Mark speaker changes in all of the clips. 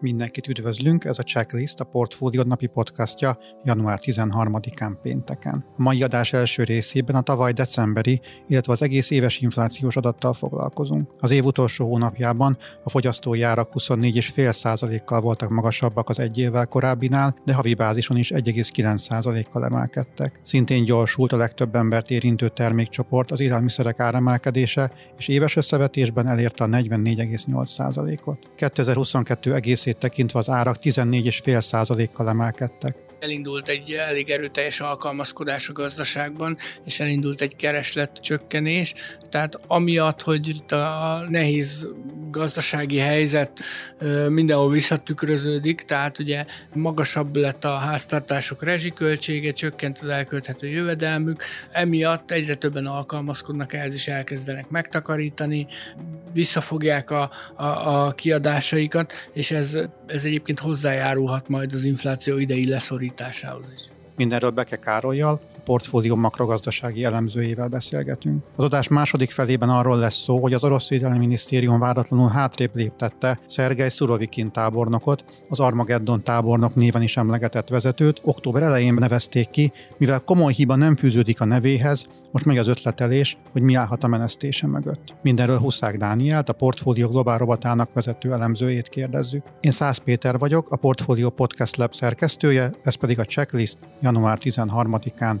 Speaker 1: Mindenkit üdvözlünk, ez a Checklist, a Portfólió napi podcastja január 13-án pénteken. A mai adás első részében a tavaly decemberi, illetve az egész éves inflációs adattal foglalkozunk. Az év utolsó hónapjában a fogyasztói árak 24,5%-kal voltak magasabbak az egy évvel korábbinál, de havi bázison is 1,9%-kal emelkedtek. Szintén gyorsult a legtöbb embert érintő termékcsoport az élelmiszerek áremelkedése, és éves összevetésben elérte a 44,8%-ot. 2022 egész részét tekintve az árak 14,5%-kal emelkedtek.
Speaker 2: Elindult egy elég erőteljes alkalmazkodás a gazdaságban, és elindult egy kereslet csökkenés, tehát amiatt, hogy itt a nehéz gazdasági helyzet mindenhol visszatükröződik, tehát ugye magasabb lett a háztartások rezsiköltsége, csökkent az elkölthető jövedelmük, emiatt egyre többen alkalmazkodnak ehhez, is elkezdenek megtakarítani, visszafogják a, a, a kiadásaikat, és ez, ez egyébként hozzájárulhat majd az infláció idei leszorításához is.
Speaker 1: Mindenről Beke Károlyjal, a portfólió makrogazdasági elemzőjével beszélgetünk. Az adás második felében arról lesz szó, hogy az orosz védelmi minisztérium váratlanul hátrébb léptette Szergej Szurovikin tábornokot, az Armageddon tábornok néven is emlegetett vezetőt, október elején nevezték ki, mivel komoly hiba nem fűződik a nevéhez, most megy az ötletelés, hogy mi állhat a menesztése mögött. Mindenről Huszák Dánielt, a Portfólió Globál Robotának vezető elemzőjét kérdezzük. Én Szász Péter vagyok, a Portfólió Podcast Lab szerkesztője, ez pedig a Checklist január 13-án.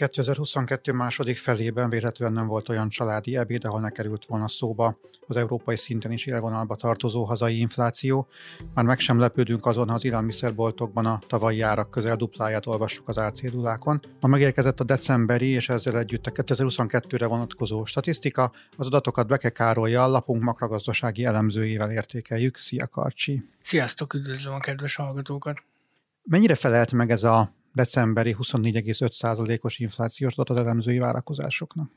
Speaker 1: 2022 második felében véletlenül nem volt olyan családi ebéd, ahol ne került volna szóba az európai szinten is élvonalba tartozó hazai infláció. Már meg sem lepődünk azon, ha az élelmiszerboltokban a tavalyi árak közel dupláját olvassuk az árcédulákon. Ma megérkezett a decemberi és ezzel együtt a 2022-re vonatkozó statisztika. Az adatokat Beke Károlyjal, lapunk makragazdasági elemzőjével értékeljük. Szia Karcsi!
Speaker 2: Sziasztok, üdvözlöm a kedves hallgatókat!
Speaker 1: Mennyire felelt meg ez a decemberi 24,5%-os inflációs adat az elemzői várakozásoknak.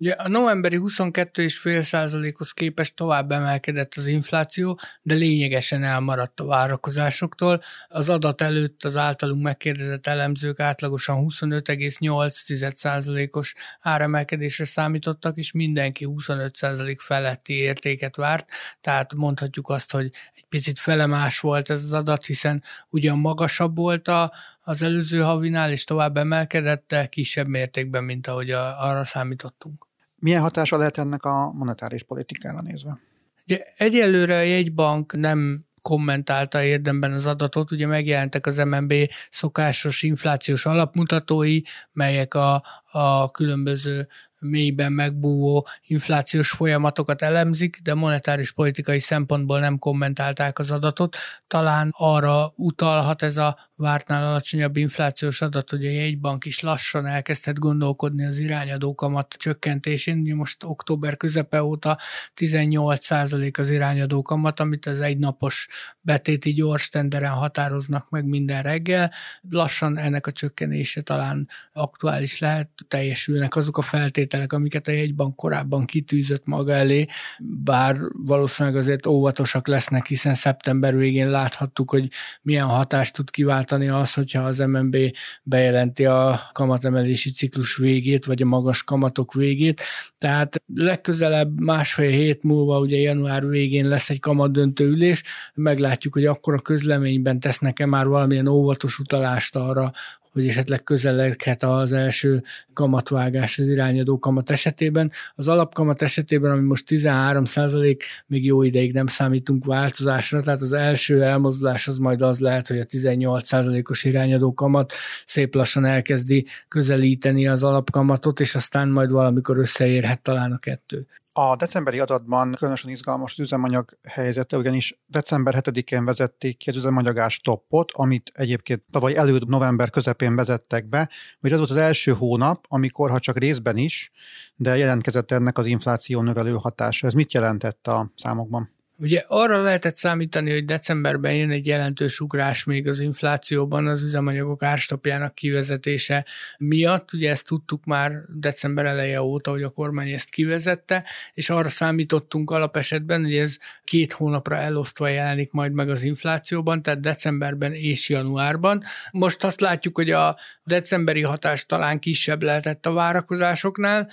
Speaker 2: Ugye a novemberi 22,5%-hoz képest tovább emelkedett az infláció, de lényegesen elmaradt a várakozásoktól. Az adat előtt az általunk megkérdezett elemzők átlagosan 25,8%-os áremelkedésre számítottak, és mindenki 25% feletti értéket várt, tehát mondhatjuk azt, hogy egy picit felemás volt ez az adat, hiszen ugyan magasabb volt a, az előző havinál, és tovább emelkedett, de kisebb mértékben, mint ahogy arra számítottunk.
Speaker 1: Milyen hatása lehet ennek a monetáris politikára nézve?
Speaker 2: Ugye egyelőre a jegybank nem kommentálta érdemben az adatot, ugye megjelentek az MNB szokásos inflációs alapmutatói, melyek a, a különböző mélyben megbúvó inflációs folyamatokat elemzik, de monetáris politikai szempontból nem kommentálták az adatot. Talán arra utalhat ez a vártnál alacsonyabb inflációs adat, hogy a jegybank is lassan elkezdhet gondolkodni az irányadó kamat csökkentésén. Ugye most október közepe óta 18% az irányadó kamat, amit az egynapos betéti gyors tenderen határoznak meg minden reggel. Lassan ennek a csökkenése talán aktuális lehet, teljesülnek azok a feltételek, amiket a jegybank korábban kitűzött maga elé, bár valószínűleg azért óvatosak lesznek, hiszen szeptember végén láthattuk, hogy milyen hatást tud kiváltani váltani az, hogyha az MNB bejelenti a kamatemelési ciklus végét, vagy a magas kamatok végét. Tehát legközelebb másfél hét múlva, ugye január végén lesz egy kamadöntő ülés, meglátjuk, hogy akkor a közleményben tesznek-e már valamilyen óvatos utalást arra, hogy esetleg közeledhet az első kamatvágás az irányadó kamat esetében. Az alapkamat esetében, ami most 13 százalék, még jó ideig nem számítunk változásra, tehát az első elmozdulás az majd az lehet, hogy a 18 százalékos irányadó kamat szép lassan elkezdi közelíteni az alapkamatot, és aztán majd valamikor összeérhet talán a kettő.
Speaker 1: A decemberi adatban különösen izgalmas az üzemanyag helyzete, ugyanis december 7-én vezették ki az üzemanyagás toppot, amit egyébként tavaly előtt november közepén vezettek be, hogy ez volt az első hónap, amikor, ha csak részben is, de jelentkezett ennek az infláció növelő hatása. Ez mit jelentett a számokban?
Speaker 2: Ugye arra lehetett számítani, hogy decemberben jön egy jelentős ugrás még az inflációban az üzemanyagok árstopjának kivezetése miatt. Ugye ezt tudtuk már december eleje óta, hogy a kormány ezt kivezette, és arra számítottunk alapesetben, hogy ez két hónapra elosztva jelenik majd meg az inflációban, tehát decemberben és januárban. Most azt látjuk, hogy a decemberi hatás talán kisebb lehetett a várakozásoknál,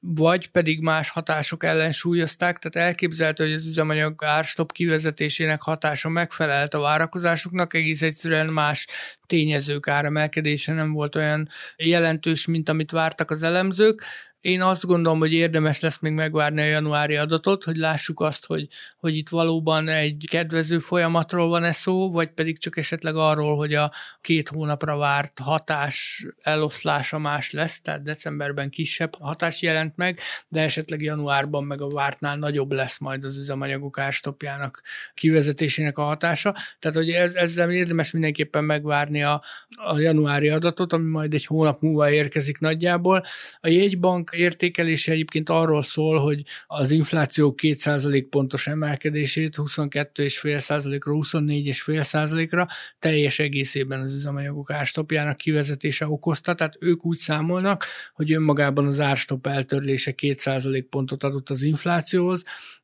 Speaker 2: vagy pedig más hatások ellensúlyozták, tehát elképzelhető, hogy az üzemanyag árstop kivezetésének hatása megfelelt a várakozásoknak, egész egyszerűen más tényezők áremelkedése nem volt olyan jelentős, mint amit vártak az elemzők. Én azt gondolom, hogy érdemes lesz még megvárni a januári adatot, hogy lássuk azt, hogy, hogy itt valóban egy kedvező folyamatról van-e szó, vagy pedig csak esetleg arról, hogy a két hónapra várt hatás eloszlása más lesz, tehát decemberben kisebb hatás jelent meg, de esetleg januárban meg a vártnál nagyobb lesz majd az üzemanyagok árstopjának kivezetésének a hatása. Tehát, hogy ez, ezzel érdemes mindenképpen megvárni a, a januári adatot, ami majd egy hónap múlva érkezik nagyjából. A jegybank értékelése egyébként arról szól, hogy az infláció 2% pontos emelkedését 22,5%-ra, 24,5%-ra teljes egészében az üzemanyagok árstopjának kivezetése okozta, tehát ők úgy számolnak, hogy önmagában az árstop eltörlése 2% pontot adott az inflációhoz,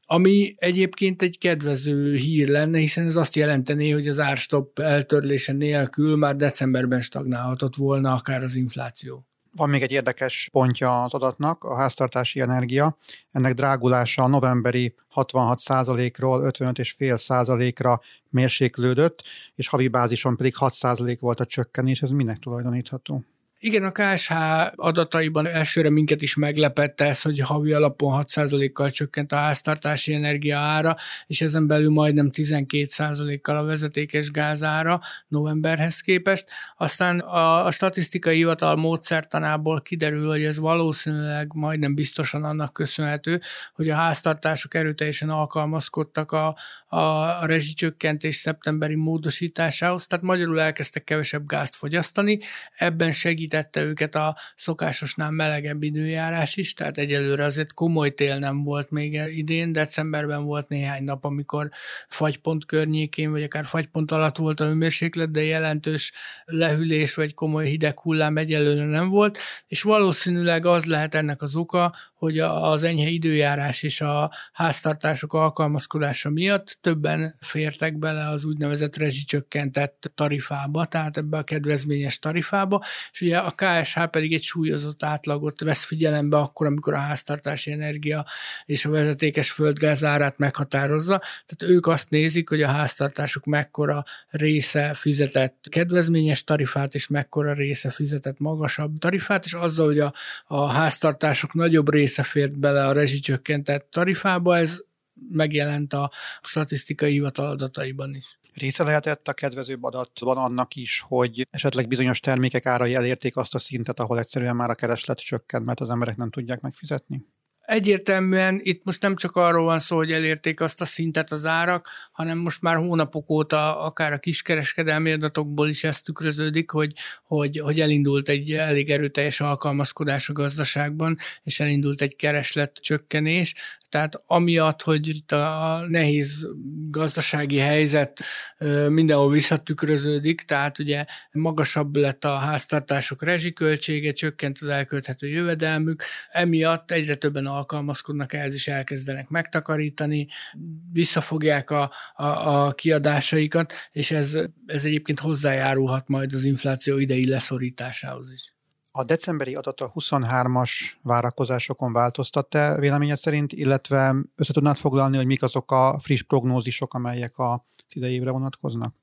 Speaker 2: ami egyébként egy kedvező hír lenne, hiszen ez azt jelenteni, hogy az árstop eltörlése nélkül már decemberben stagnálhatott volna akár az infláció.
Speaker 1: Van még egy érdekes pontja az adatnak, a háztartási energia. Ennek drágulása a novemberi 66%-ról 55,5%-ra mérséklődött, és havi bázison pedig 6% volt a csökkenés. Ez minek tulajdonítható?
Speaker 2: Igen, a KSH adataiban elsőre minket is meglepette ez, hogy havi alapon 6%-kal csökkent a háztartási energia ára, és ezen belül majdnem 12%-kal a vezetékes gázára novemberhez képest. Aztán a, a statisztikai hivatal módszertanából kiderül, hogy ez valószínűleg majdnem biztosan annak köszönhető, hogy a háztartások erőteljesen alkalmazkodtak a, a, rezsicsökkentés szeptemberi módosításához, tehát magyarul elkezdtek kevesebb gázt fogyasztani, ebben segít segítette őket a szokásosnál melegebb időjárás is, tehát egyelőre azért komoly tél nem volt még idén, decemberben volt néhány nap, amikor fagypont környékén, vagy akár fagypont alatt volt a hőmérséklet, de jelentős lehűlés vagy komoly hideg hullám egyelőre nem volt, és valószínűleg az lehet ennek az oka, hogy az enyhe időjárás és a háztartások alkalmazkodása miatt többen fértek bele az úgynevezett rezsicsökkentett tarifába, tehát ebbe a kedvezményes tarifába, és ugye a KSH pedig egy súlyozott átlagot vesz figyelembe akkor, amikor a háztartási energia és a vezetékes földgáz árát meghatározza. Tehát ők azt nézik, hogy a háztartások mekkora része fizetett kedvezményes tarifát, és mekkora része fizetett magasabb tarifát, és azzal, hogy a, a háztartások nagyobb része fért bele a rezsicsökkentett tarifába, ez megjelent a statisztikai hivatal adataiban is.
Speaker 1: Része lehetett a kedvezőbb adatban annak is, hogy esetleg bizonyos termékek árai elérték azt a szintet, ahol egyszerűen már a kereslet csökkent, mert az emberek nem tudják megfizetni?
Speaker 2: Egyértelműen itt most nem csak arról van szó, hogy elérték azt a szintet az árak, hanem most már hónapok óta akár a kiskereskedelmi adatokból is ezt tükröződik, hogy, hogy, hogy elindult egy elég erőteljes alkalmazkodás a gazdaságban, és elindult egy kereslet csökkenés. Tehát amiatt, hogy itt a nehéz gazdasági helyzet mindenhol visszatükröződik, tehát ugye magasabb lett a háztartások rezsiköltsége, csökkent az elkölthető jövedelmük, emiatt egyre többen alkalmazkodnak ehhez, és elkezdenek megtakarítani, visszafogják a, a, a kiadásaikat, és ez, ez egyébként hozzájárulhat majd az infláció idei leszorításához is.
Speaker 1: A decemberi adat a 23-as várakozásokon változtat-e véleményed szerint, illetve össze tudnád foglalni, hogy mik azok a friss prognózisok, amelyek a idei évre vonatkoznak?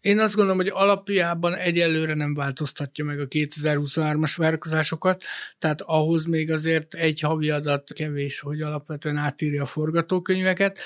Speaker 2: Én azt gondolom, hogy alapjában egyelőre nem változtatja meg a 2023-as várakozásokat, tehát ahhoz még azért egy havi adat kevés, hogy alapvetően átírja a forgatókönyveket.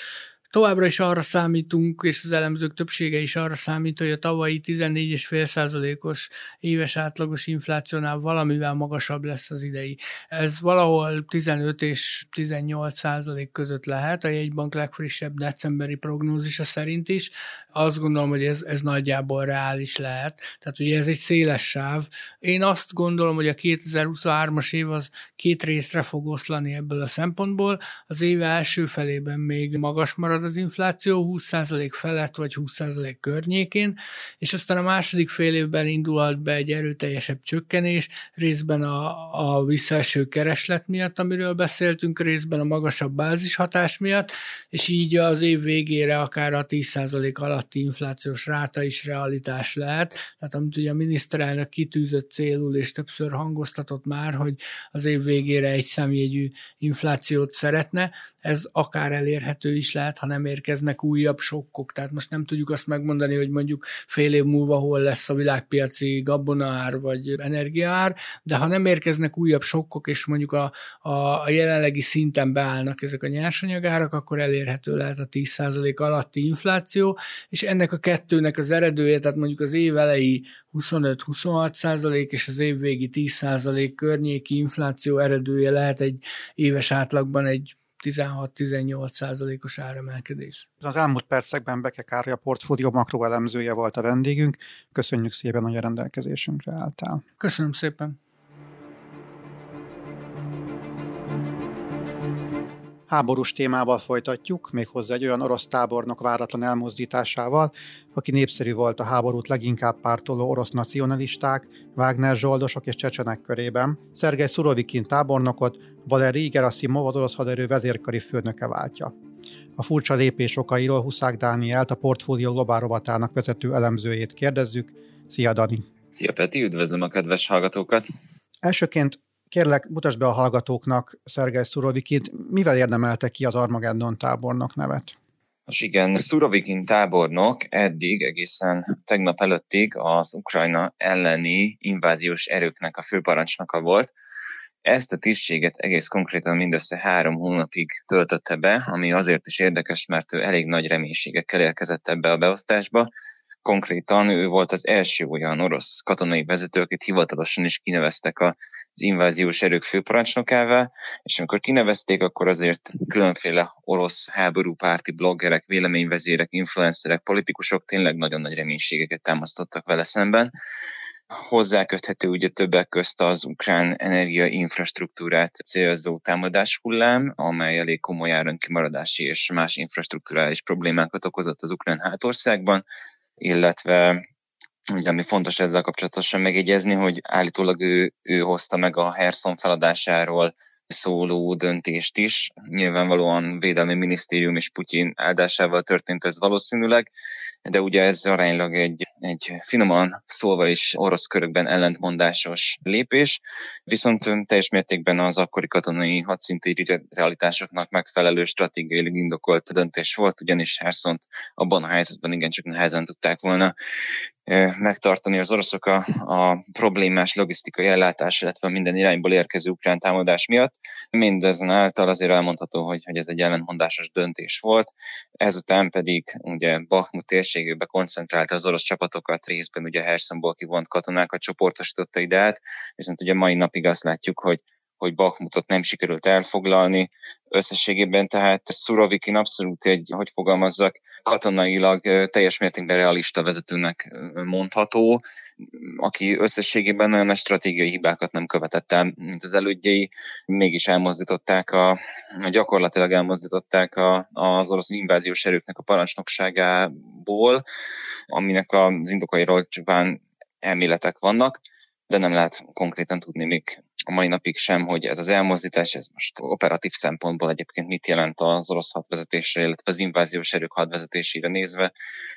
Speaker 2: Továbbra is arra számítunk, és az elemzők többsége is arra számít, hogy a tavalyi 14,5%-os éves átlagos inflációnál valamivel magasabb lesz az idei. Ez valahol 15 és 18 százalék között lehet, a jegybank legfrissebb decemberi prognózisa szerint is. Azt gondolom, hogy ez, ez nagyjából reális lehet. Tehát ugye ez egy széles sáv. Én azt gondolom, hogy a 2023-as év az két részre fog oszlani ebből a szempontból. Az év első felében még magas marad marad az infláció, 20% felett vagy 20% környékén, és aztán a második fél évben indulhat be egy erőteljesebb csökkenés, részben a, a visszaeső kereslet miatt, amiről beszéltünk, részben a magasabb bázishatás miatt, és így az év végére akár a 10% alatti inflációs ráta is realitás lehet. Tehát amit ugye a miniszterelnök kitűzött célul, és többször hangoztatott már, hogy az év végére egy számjegyű inflációt szeretne, ez akár elérhető is lehet, ha nem érkeznek újabb sokkok. Tehát most nem tudjuk azt megmondani, hogy mondjuk fél év múlva hol lesz a világpiaci gabonaár vagy energiaár, de ha nem érkeznek újabb sokkok, és mondjuk a, a, a jelenlegi szinten beállnak ezek a nyersanyagárak, akkor elérhető lehet a 10% alatti infláció, és ennek a kettőnek az eredője, tehát mondjuk az év elejé 25-26 százalék és az év végi 10 százalék környéki infláció eredője lehet egy éves átlagban egy 16-18 százalékos áremelkedés.
Speaker 1: Az elmúlt percekben Beke Károly a portfólió makroelemzője volt a vendégünk. Köszönjük szépen, hogy a rendelkezésünkre álltál.
Speaker 2: Köszönöm szépen.
Speaker 1: Háborús témával folytatjuk, méghozzá egy olyan orosz tábornok váratlan elmozdításával, aki népszerű volt a háborút leginkább pártoló orosz nacionalisták, Wagner zsoldosok és csecsenek körében. Szergej Szurovikin tábornokot Valeri Gerasimov az orosz haderő vezérkari főnöke váltja. A furcsa lépés okairól Huszák Dánielt, a portfólió globál rovatának vezető elemzőjét kérdezzük. Szia Dani!
Speaker 3: Szia Peti, üdvözlöm a kedves hallgatókat!
Speaker 1: Elsőként Kérlek, mutasd be a hallgatóknak Szergej Szurovikit, mivel érdemelte ki az Armageddon tábornok nevet?
Speaker 3: Most igen, Szurovikin tábornok eddig, egészen tegnap előttig az Ukrajna elleni inváziós erőknek a főparancsnoka volt. Ezt a tisztséget egész konkrétan mindössze három hónapig töltötte be, ami azért is érdekes, mert ő elég nagy reménységekkel érkezett ebbe a beosztásba, Konkrétan ő volt az első olyan orosz katonai vezető, akit hivatalosan is kineveztek az inváziós erők főparancsnokává, és amikor kinevezték, akkor azért különféle orosz háborúpárti bloggerek, véleményvezérek, influencerek, politikusok tényleg nagyon nagy reménységeket támasztottak vele szemben. Hozzáköthető ugye többek közt az ukrán energia célzó támadás hullám, amely elég komoly áron-kimaradási és más infrastruktúrális problémákat okozott az ukrán hátországban, illetve ugye, ami fontos ezzel kapcsolatosan megjegyezni, hogy állítólag ő, ő hozta meg a Herson feladásáról szóló döntést is. Nyilvánvalóan Védelmi Minisztérium és Putyin áldásával történt ez valószínűleg, de ugye ez aránylag egy, egy finoman szólva is orosz körökben ellentmondásos lépés, viszont teljes mértékben az akkori katonai hadszintéri realitásoknak megfelelő stratégiailag indokolt döntés volt, ugyanis Herszont abban a helyzetben igencsak nehezen tudták volna megtartani az oroszok a, a problémás logisztikai ellátás, illetve minden irányból érkező ukrán támadás miatt. által azért elmondható, hogy, hogy ez egy ellentmondásos döntés volt. Ezután pedig ugye Bakhmut térségébe koncentrálta az orosz csapatokat, részben ugye Hersonból kivont katonákat csoportosította ide át, viszont ugye mai napig azt látjuk, hogy hogy Bakhmutot nem sikerült elfoglalni. Összességében tehát Szurovikin abszolút egy, hogy fogalmazzak, katonailag teljes mértékben realista vezetőnek mondható, aki összességében nagyon nagy stratégiai hibákat nem követett el, mint az elődjei, mégis elmozdították a, gyakorlatilag elmozdították a, az orosz inváziós erőknek a parancsnokságából, aminek az indokairól csupán elméletek vannak de nem lehet konkrétan tudni még a mai napig sem, hogy ez az elmozdítás, ez most operatív szempontból egyébként mit jelent az orosz hadvezetésre, illetve az inváziós erők hadvezetésére nézve,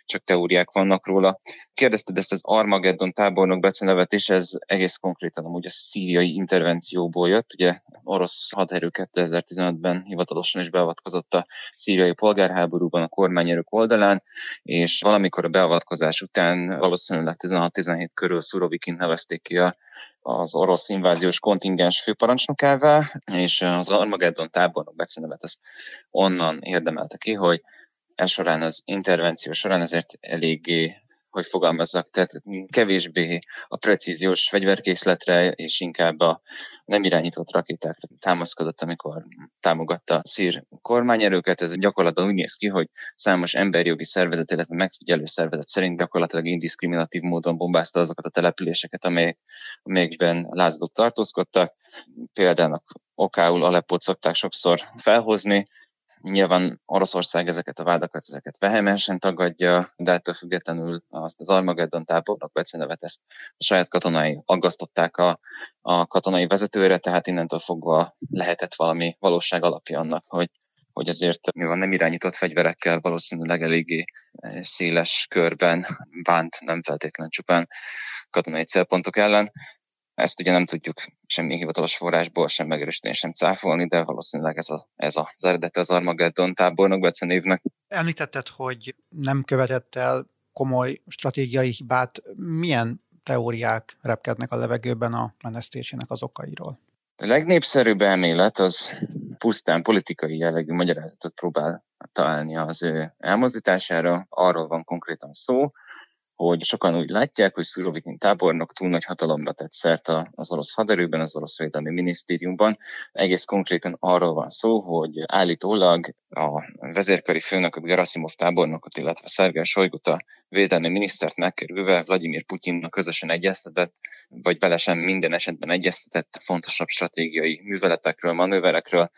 Speaker 3: csak teóriák vannak róla. Kérdezted ezt az Armageddon tábornok becenevet is, ez egész konkrétan amúgy a szíriai intervencióból jött, ugye orosz haderő 2015-ben hivatalosan is beavatkozott a szíriai polgárháborúban a kormányerők oldalán, és valamikor a beavatkozás után valószínűleg 16-17 körül Szurovikin nevezték ki a az orosz inváziós kontingens főparancsnokává, és az Armageddon tábornok becenevet ezt onnan érdemelte ki, hogy e során az intervenció során ezért eléggé hogy fogalmazzak, tehát kevésbé a precíziós fegyverkészletre, és inkább a nem irányított rakétákra támaszkodott, amikor támogatta a szír kormányerőket. Ez gyakorlatban úgy néz ki, hogy számos emberjogi szervezet, illetve megfigyelő szervezet szerint gyakorlatilag indiszkriminatív módon bombázta azokat a településeket, amelyek, amelyekben lázadók tartózkodtak. Például okául Aleppot szokták sokszor felhozni, Nyilván Oroszország ezeket a vádakat, ezeket vehemensen tagadja, de ettől függetlenül azt az Armageddon tábornok becenevet ezt a saját katonái aggasztották a, a katonai vezetőre, tehát innentől fogva lehetett valami valóság alapja annak, hogy hogy azért mivel nem irányított fegyverekkel valószínűleg eléggé eh, széles körben bánt, nem feltétlen csupán katonai célpontok ellen. Ezt ugye nem tudjuk semmi hivatalos forrásból sem megerősíteni, sem cáfolni, de valószínűleg ez, a, ez az eredete az Armageddon tábornok becenévnek.
Speaker 1: Említetted, hogy nem követett el komoly stratégiai hibát. Milyen teóriák repkednek a levegőben a menesztésének az okairól?
Speaker 3: A legnépszerűbb elmélet az pusztán politikai jellegű magyarázatot próbál találni az ő elmozdítására. Arról van konkrétan szó, hogy sokan úgy látják, hogy Szurovikin tábornok túl nagy hatalomra tett szert az orosz haderőben, az orosz védelmi minisztériumban. Egész konkrétan arról van szó, hogy állítólag a vezérkari főnököt, Gerasimov tábornokot, illetve Szergej Sojgut a védelmi minisztert megkerülve Vladimir Putyinnak közösen egyeztetett, vagy vele sem minden esetben egyeztetett fontosabb stratégiai műveletekről, manőverekről,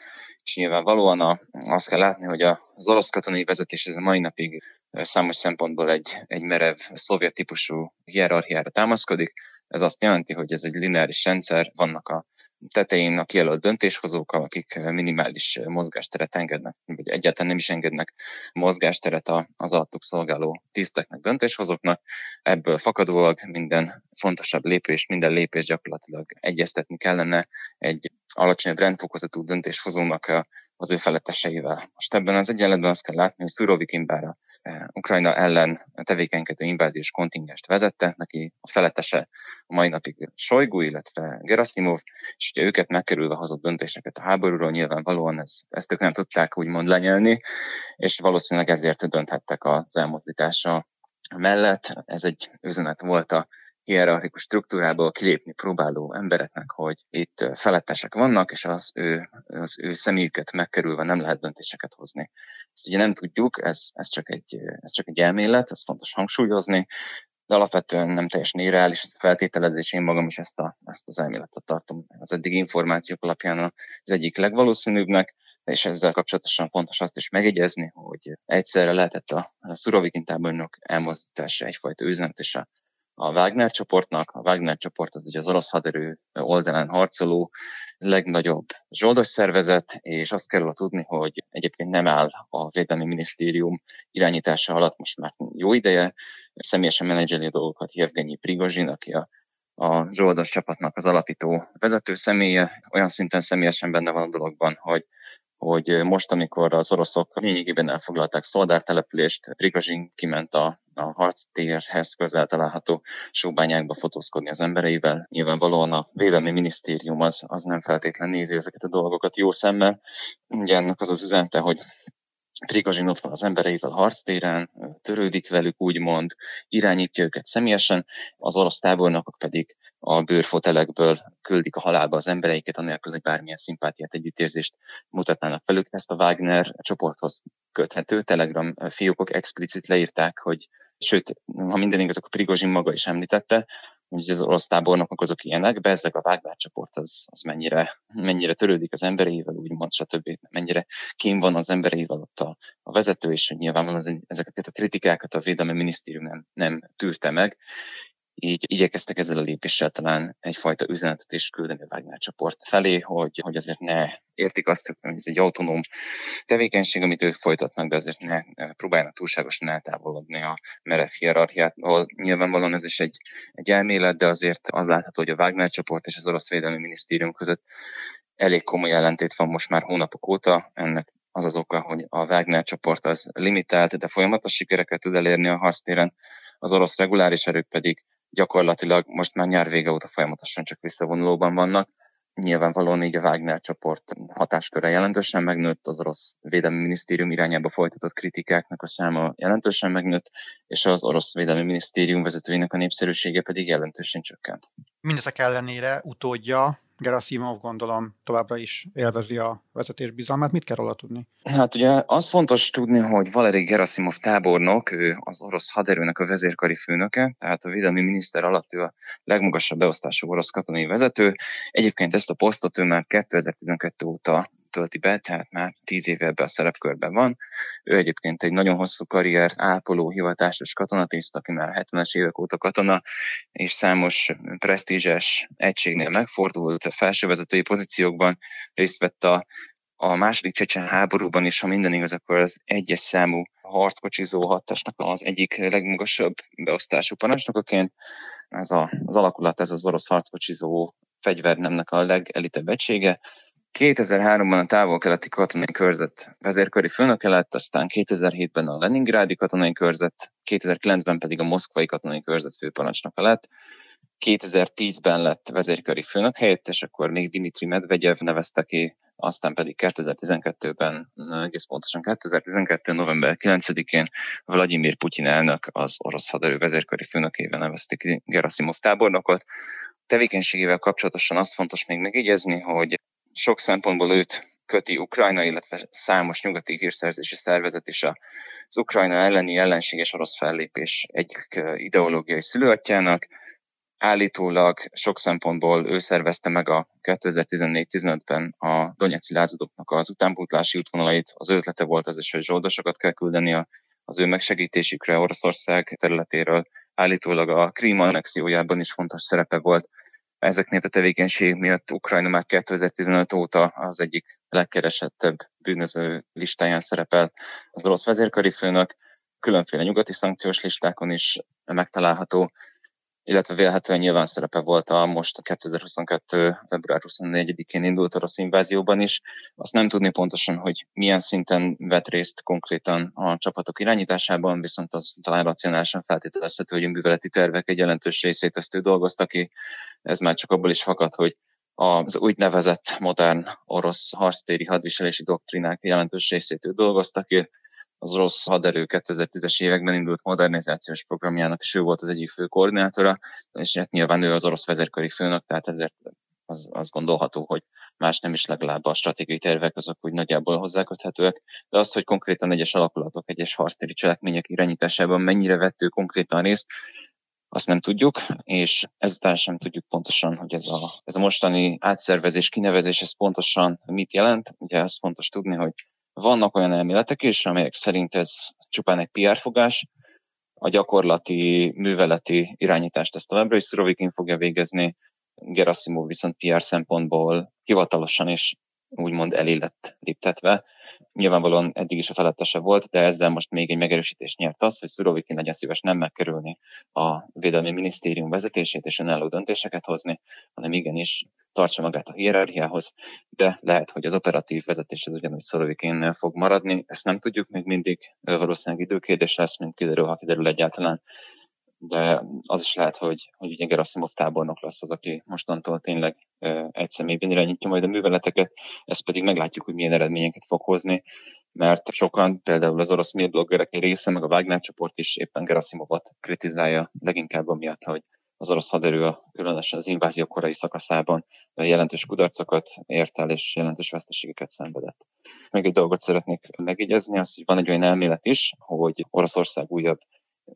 Speaker 3: és nyilvánvalóan a, azt kell látni, hogy az orosz katonai vezetés ez a mai napig számos szempontból egy, egy merev szovjet típusú hierarchiára támaszkodik. Ez azt jelenti, hogy ez egy lineáris rendszer, vannak a tetején a kijelölt döntéshozók, akik minimális mozgásteret engednek, vagy egyáltalán nem is engednek mozgásteret az alattuk szolgáló tiszteknek, döntéshozóknak. Ebből fakadólag minden fontosabb lépés, minden lépés gyakorlatilag egyeztetni kellene egy alacsonyabb rendfokozatú döntéshozónak az ő feletteseivel. Most ebben az egyenletben azt kell látni, hogy Szurovikin bár a Ukrajna ellen tevékenykedő inváziós kontingest vezette, neki a feletese a mai napig Sojgu, illetve Gerasimov, és ugye őket megkerülve hozott döntéseket a háborúról, nyilvánvalóan ez, ezt ők nem tudták úgymond lenyelni, és valószínűleg ezért dönthettek az elmozdítása mellett. Ez egy üzenet volt a hierarchikus struktúrából kilépni próbáló embereknek, hogy itt felettesek vannak, és az ő, az ő személyüket megkerülve nem lehet döntéseket hozni. Ezt ugye nem tudjuk, ez, ez, csak, egy, ez csak egy elmélet, ez fontos hangsúlyozni, de alapvetően nem teljesen irreális ez a feltételezés, én magam is ezt, a, ezt az elméletet tartom az eddig információk alapján az egyik legvalószínűbbnek, és ezzel kapcsolatosan fontos azt is megjegyezni, hogy egyszerre lehetett a, a Szurovikin tábornok elmozdítása egyfajta üzenet, és a a Wagner csoportnak. A Wagner csoport az ugye az orosz haderő oldalán harcoló legnagyobb zsoldos szervezet, és azt kell tudni, hogy egyébként nem áll a Védelmi Minisztérium irányítása alatt most már jó ideje. Személyesen menedzseli a dolgokat Jevgenyi Prigozsin, aki a a Zsoldos csapatnak az alapító vezető személye, olyan szinten személyesen benne van a dologban, hogy hogy most, amikor az oroszok lényegében elfoglalták Szoldár települést, Prigozsin kiment a, a harctérhez közel található sóbányákba fotózkodni az embereivel. Nyilvánvalóan a Védelmi Minisztérium az, az nem feltétlen nézi ezeket a dolgokat jó szemmel. Ugye ennek az az üzenete, hogy Prigozsin ott van az embereivel harctéren, törődik velük, úgymond, irányítja őket személyesen, az orosz tábornokok pedig a bőrfotelekből küldik a halálba az embereiket, anélkül, hogy bármilyen szimpátiát, együttérzést mutatnának felük. Ezt a Wagner csoporthoz köthető. Telegram fiókok explicit leírták, hogy sőt, ha minden igaz, akkor Prigozsin maga is említette, hogy az orosz tábornokok azok ilyenek, de ezek a Wagner csoport az, az mennyire, mennyire törődik az embereivel, úgymond, stb. mennyire kín van az embereivel ott a, a vezető, és hogy nyilvánvalóan ezeket a kritikákat a Védelmi Minisztérium nem, nem tűrte meg, így igyekeztek ezzel a lépéssel talán egyfajta üzenetet is küldeni a Wagner csoport felé, hogy, hogy azért ne értik azt, hogy ez egy autonóm tevékenység, amit ők folytatnak, de azért ne próbáljanak túlságosan eltávolodni a merev hierarchiától. Nyilvánvalóan ez is egy, egy elmélet, de azért az látható, hogy a Wagner csoport és az orosz védelmi minisztérium között elég komoly ellentét van most már hónapok óta. Ennek az az oka, hogy a Wagner csoport az limitált, de folyamatos sikereket tud elérni a harctéren, az orosz reguláris erők pedig gyakorlatilag most már nyár vége óta folyamatosan csak visszavonulóban vannak. Nyilvánvalóan így a Wagner csoport hatásköre jelentősen megnőtt, az orosz védelmi minisztérium irányába folytatott kritikáknak a száma jelentősen megnőtt, és az orosz védelmi minisztérium vezetőinek a népszerűsége pedig jelentősen csökkent.
Speaker 1: Mindezek ellenére utódja Gerasimov gondolom továbbra is élvezi a vezetés bizalmát. Mit kell róla tudni?
Speaker 3: Hát ugye az fontos tudni, hogy Valeri Gerasimov tábornok, ő az orosz haderőnek a vezérkari főnöke, tehát a védelmi miniszter alatt ő a legmagasabb beosztású orosz katonai vezető. Egyébként ezt a posztot ő már 2012 óta tölti be, tehát már tíz éve ebbe a szerepkörben van. Ő egyébként egy nagyon hosszú karrier ápoló hivatásos katonatiszt, aki már 70-es évek óta katona, és számos presztízses egységnél megfordult, felsővezetői pozíciókban részt vett a a második csecsen háborúban is, ha minden igaz, akkor az egyes számú harckocsizó hatásnak az egyik legmagasabb beosztású parancsnokaként. Ez a, az alakulat, ez az orosz harckocsizó fegyvernemnek a legelitebb egysége. 2003-ban a távol-keleti katonai körzet vezérköri főnöke lett, aztán 2007-ben a Leningrádi katonai körzet, 2009-ben pedig a moszkvai katonai körzet főparancsnoka lett. 2010-ben lett vezérköri főnök helyettes, akkor még Dimitri Medvegyev nevezte ki aztán pedig 2012-ben, egész pontosan 2012. november 9-én Vladimir Putyin elnök az orosz haderő vezérkari főnökével nevezték ki Gerasimov tábornokot. Tevékenységével kapcsolatosan azt fontos még megjegyezni, hogy sok szempontból őt köti Ukrajna, illetve számos nyugati hírszerzési szervezet is az Ukrajna elleni ellenséges orosz fellépés egyik ideológiai szülőatjának, Állítólag sok szempontból ő szervezte meg a 2014-15-ben a Donetszki lázadóknak az utánpótlási útvonalait. Az ötlete volt az is, hogy zsoldosokat kell küldeni az ő megsegítésükre Oroszország területéről. Állítólag a Krím annexiójában is fontos szerepe volt. Ezeknél a tevékenység miatt Ukrajna már 2015 óta az egyik legkeresettebb bűnöző listáján szerepel az orosz vezérkari főnök, különféle nyugati szankciós listákon is megtalálható illetve vélhetően nyilván szerepe volt a most a 2022. február 24-én indult orosz invázióban is. Azt nem tudni pontosan, hogy milyen szinten vett részt konkrétan a csapatok irányításában, viszont az talán racionálisan feltételezhető, hogy a műveleti tervek egy jelentős részét ezt ő dolgozta ki. Ez már csak abból is fakad, hogy az úgynevezett modern orosz harctéri hadviselési doktrinák jelentős részét ő dolgozta ki, az orosz haderő 2010-es években indult modernizációs programjának, és ő volt az egyik fő koordinátora, és hát nyilván ő az orosz vezérkari főnök, tehát ezért az, az gondolható, hogy más nem is legalább a stratégiai tervek azok úgy nagyjából hozzáköthetőek, de azt, hogy konkrétan egyes alakulatok, egyes harctéri cselekmények irányításában mennyire vettő konkrétan részt, azt nem tudjuk, és ezután sem tudjuk pontosan, hogy ez a, ez a mostani átszervezés, kinevezés, ez pontosan mit jelent. Ugye azt fontos tudni, hogy vannak olyan elméletek is, amelyek szerint ez csupán egy PR fogás, a gyakorlati műveleti irányítást ezt továbbra is Szurovikin fogja végezni, Gerasimov viszont PR szempontból hivatalosan is úgymond elé lett léptetve. Nyilvánvalóan eddig is a felettese volt, de ezzel most még egy megerősítést nyert az, hogy Szurovikin legyen szíves nem megkerülni a Védelmi Minisztérium vezetését és önálló döntéseket hozni, hanem igenis tartsa magát a hierarchiához, de lehet, hogy az operatív vezetés az ugyanúgy Szurovikin fog maradni. Ezt nem tudjuk még mindig, valószínűleg időkérdés lesz, mint kiderül, ha kiderül egyáltalán de az is lehet, hogy, hogy ugye Gerasimov tábornok lesz az, aki mostantól tényleg egy személyben irányítja majd a műveleteket, ezt pedig meglátjuk, hogy milyen eredményeket fog hozni, mert sokan, például az orosz bloggerek egy része, meg a Wagner csoport is éppen Gerasimovot kritizálja, leginkább amiatt, hogy az orosz haderő különösen az invázió korai szakaszában jelentős kudarcokat ért el, és jelentős veszteségeket szenvedett. Még egy dolgot szeretnék megjegyezni, az, hogy van egy olyan elmélet is, hogy Oroszország újabb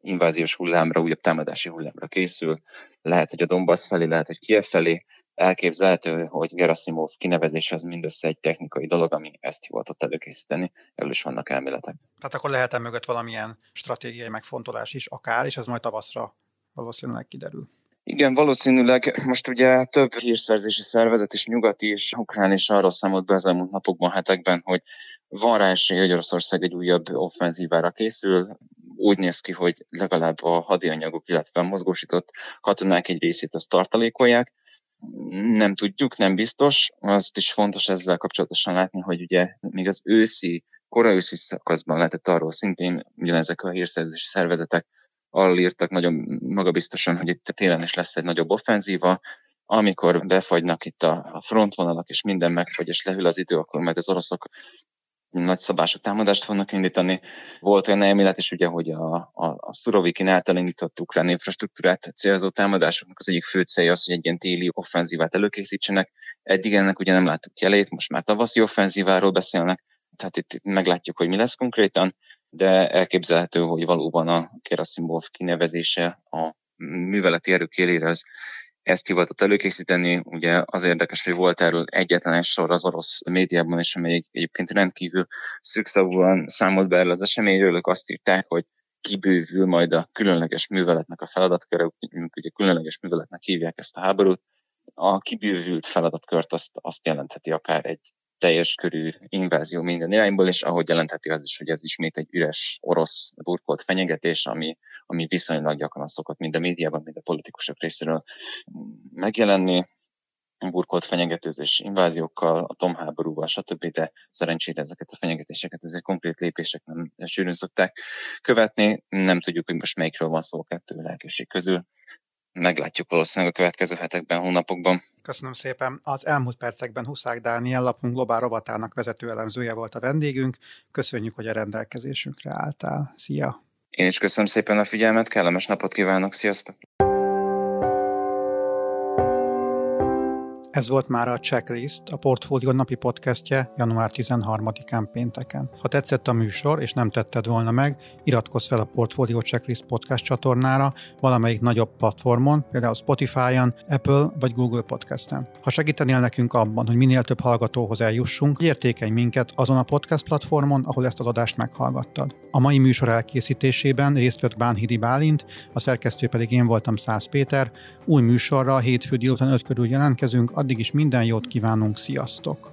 Speaker 3: inváziós hullámra, újabb támadási hullámra készül. Lehet, hogy a Donbass felé, lehet, hogy Kiev felé. Elképzelhető, hogy Gerasimov kinevezése az mindössze egy technikai dolog, ami ezt hivatott előkészíteni. Erről is vannak elméletek.
Speaker 1: Tehát akkor lehet-e mögött valamilyen stratégiai megfontolás is akár, és az majd tavaszra valószínűleg kiderül.
Speaker 3: Igen, valószínűleg most ugye több hírszerzési szervezet is nyugati és ukrán is arról számolt be az elmúlt napokban, hetekben, hogy van rá esély, hogy Oroszország egy újabb offenzívára készül. Úgy néz ki, hogy legalább a hadianyagok, illetve a mozgósított katonák egy részét azt tartalékolják. Nem tudjuk, nem biztos. Azt is fontos ezzel kapcsolatosan látni, hogy ugye még az őszi, korai őszi szakaszban lehetett arról szintén, ugyanezek a hírszerzési szervezetek arról írtak nagyon magabiztosan, hogy itt télen is lesz egy nagyobb offenzíva, amikor befagynak itt a frontvonalak, és minden megfagy, és lehűl az idő, akkor majd az oroszok nagyszabású támadást fognak indítani. Volt olyan elmélet is, ugye, hogy a, a, a Szurovikin által indított ukrán infrastruktúrát célzó támadásoknak az egyik fő célja az, hogy egy ilyen téli offenzívát előkészítsenek. Eddig ennek ugye nem láttuk jelét, most már tavaszi offenzíváról beszélnek, tehát itt meglátjuk, hogy mi lesz konkrétan, de elképzelhető, hogy valóban a Kerasimov kinevezése a műveleti erők élére az ezt hivatott előkészíteni. Ugye az érdekes, hogy volt erről egyetlen egy sor az orosz médiában is, amely egyébként rendkívül szükszavúan számolt be erről az eseményről. Ők azt írták, hogy kibővül majd a különleges műveletnek a feladatköre, ugye különleges műveletnek hívják ezt a háborút. A kibővült feladatkört azt, azt jelentheti akár egy teljes körű invázió minden irányból, és ahogy jelentheti az is, hogy ez ismét egy üres orosz burkolt fenyegetés, ami, ami viszonylag gyakran szokott mind a médiában, mind a politikusok részéről megjelenni burkolt fenyegetőzés inváziókkal, a tomháborúval, stb., de szerencsére ezeket a fenyegetéseket, ezek konkrét lépések nem sűrűn szokták követni. Nem tudjuk, hogy most melyikről van szó a kettő lehetőség közül meglátjuk valószínűleg a következő hetekben, hónapokban.
Speaker 1: Köszönöm szépen. Az elmúlt percekben Huszák Dániel lapunk globál rovatának vezető elemzője volt a vendégünk. Köszönjük, hogy a rendelkezésünkre álltál. Szia!
Speaker 3: Én is köszönöm szépen a figyelmet, kellemes napot kívánok, sziasztok!
Speaker 1: Ez volt már a Checklist, a Portfólió napi podcastje január 13-án pénteken. Ha tetszett a műsor, és nem tetted volna meg, iratkozz fel a Portfólió Checklist podcast csatornára valamelyik nagyobb platformon, például Spotify-on, Apple vagy Google Podcast-en. Ha segítenél nekünk abban, hogy minél több hallgatóhoz eljussunk, értékelj minket azon a podcast platformon, ahol ezt az adást meghallgattad. A mai műsor elkészítésében részt vett Bánhidi Bálint, a szerkesztő pedig én voltam Szász Péter. Új műsorra hétfő délután 5 körül jelentkezünk, Addig is minden jót kívánunk, sziasztok!